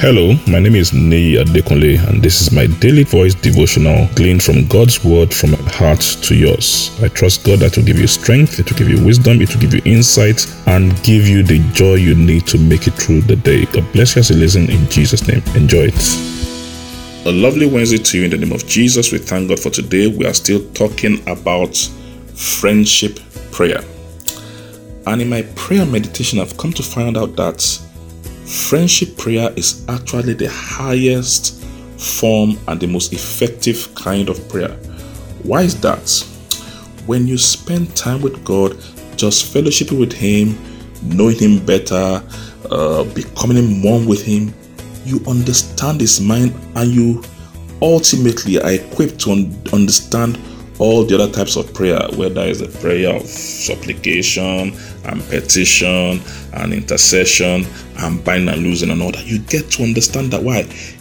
Hello, my name is Nei Adekunle, and this is my daily voice devotional gleaned from God's word from my heart to yours. I trust God that will give you strength, it will give you wisdom, it will give you insight, and give you the joy you need to make it through the day. God bless you as you listen in Jesus' name. Enjoy it. A lovely Wednesday to you in the name of Jesus. We thank God for today. We are still talking about friendship prayer. And in my prayer meditation, I've come to find out that Friendship prayer is actually the highest form and the most effective kind of prayer. Why is that? When you spend time with God, just fellowshipping with Him, knowing Him better, uh, becoming one with Him, you understand His mind and you ultimately are equipped to un- understand all the other types of prayer, whether it's a prayer of supplication and petition and intercession and binding and losing and all that, you get to understand that why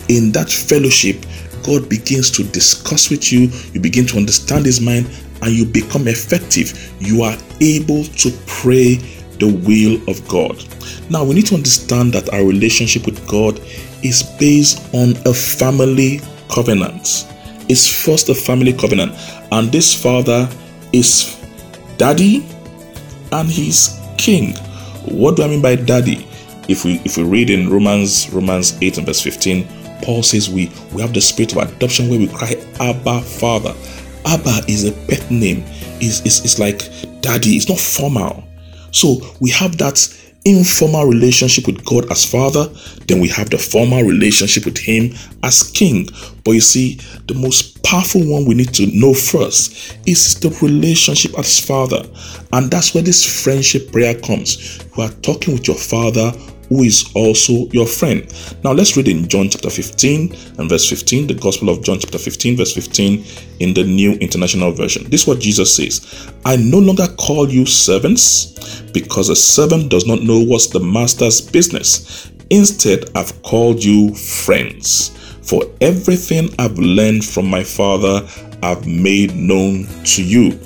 in that fellowship, God begins to discuss with you, you begin to understand His mind, and you become effective. You are able to pray the will of God. Now, we need to understand that our relationship with God is based on a family covenant. It's first a family covenant and this father is daddy and he's king. What do I mean by daddy? If we if we read in Romans Romans 8 and verse 15, Paul says we we have the spirit of adoption where we cry Abba Father. Abba is a pet name. Is is it's like daddy. It's not formal. So we have that informal relationship with God as Father, then we have the formal relationship with Him as King. But you see, the most powerful one we need to know first is the relationship as Father. And that's where this friendship prayer comes. You are talking with your Father who is also your friend. Now let's read in John chapter 15 and verse 15, the Gospel of John chapter 15, verse 15 in the New International Version. This is what Jesus says I no longer call you servants because a servant does not know what's the master's business. Instead, I've called you friends. For everything I've learned from my Father, I've made known to you.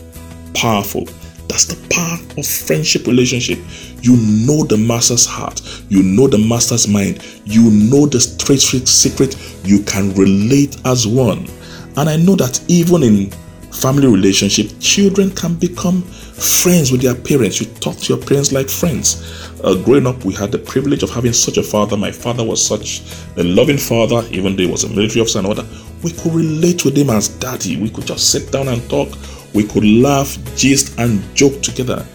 Powerful. That's the power of friendship relationship. You know the master's heart, you know the master's mind, you know the straight secret, you can relate as one. And I know that even in family relationship, children can become friends with their parents. You talk to your parents like friends. Uh, growing up, we had the privilege of having such a father. My father was such a loving father, even though he was a military officer and all that. We could relate with him as daddy. We could just sit down and talk we could laugh, gist, and joke together.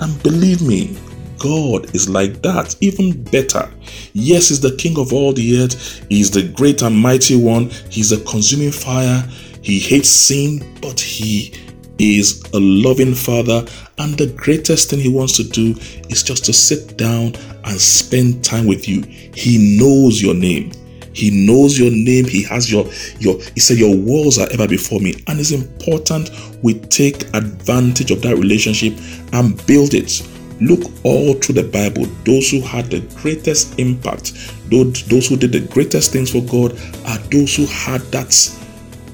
And believe me, God is like that, even better. Yes, He's the King of all the earth, He's the great and mighty one, He's a consuming fire. He hates sin, but He is a loving Father, and the greatest thing He wants to do is just to sit down and spend time with you. He knows your name. He knows your name. He has your your he said your walls are ever before me. And it's important we take advantage of that relationship and build it. Look all through the Bible. Those who had the greatest impact, those, who did the greatest things for God, are those who had that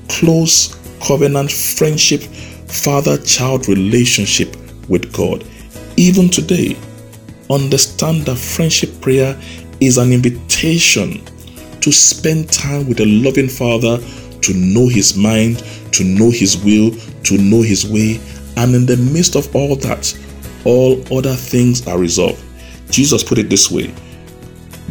close covenant friendship, father child relationship with God. Even today, understand that friendship prayer is an invitation to spend time with a loving Father, to know His mind, to know His will, to know His way. And in the midst of all that, all other things are resolved. Jesus put it this way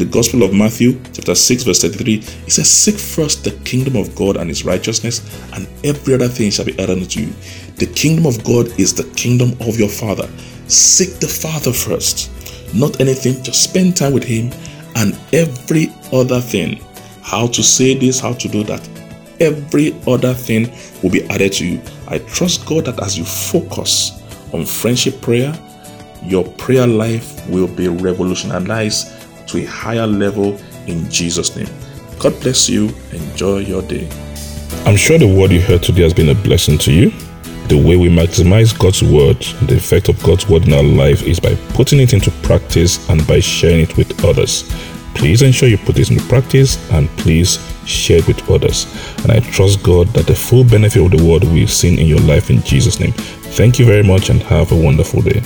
the Gospel of Matthew, chapter 6, verse 33, he says, Seek first the kingdom of God and his righteousness, and every other thing shall be added unto you. The kingdom of God is the kingdom of your Father. Seek the Father first, not anything, just spend time with him and every other thing. How to say this, how to do that. Every other thing will be added to you. I trust God that as you focus on friendship prayer, your prayer life will be revolutionized to a higher level in Jesus' name. God bless you. Enjoy your day. I'm sure the word you heard today has been a blessing to you. The way we maximize God's word, the effect of God's word in our life is by putting it into practice and by sharing it with others. Please ensure you put this into practice and please share it with others. And I trust God that the full benefit of the word will be seen in your life in Jesus' name. Thank you very much and have a wonderful day.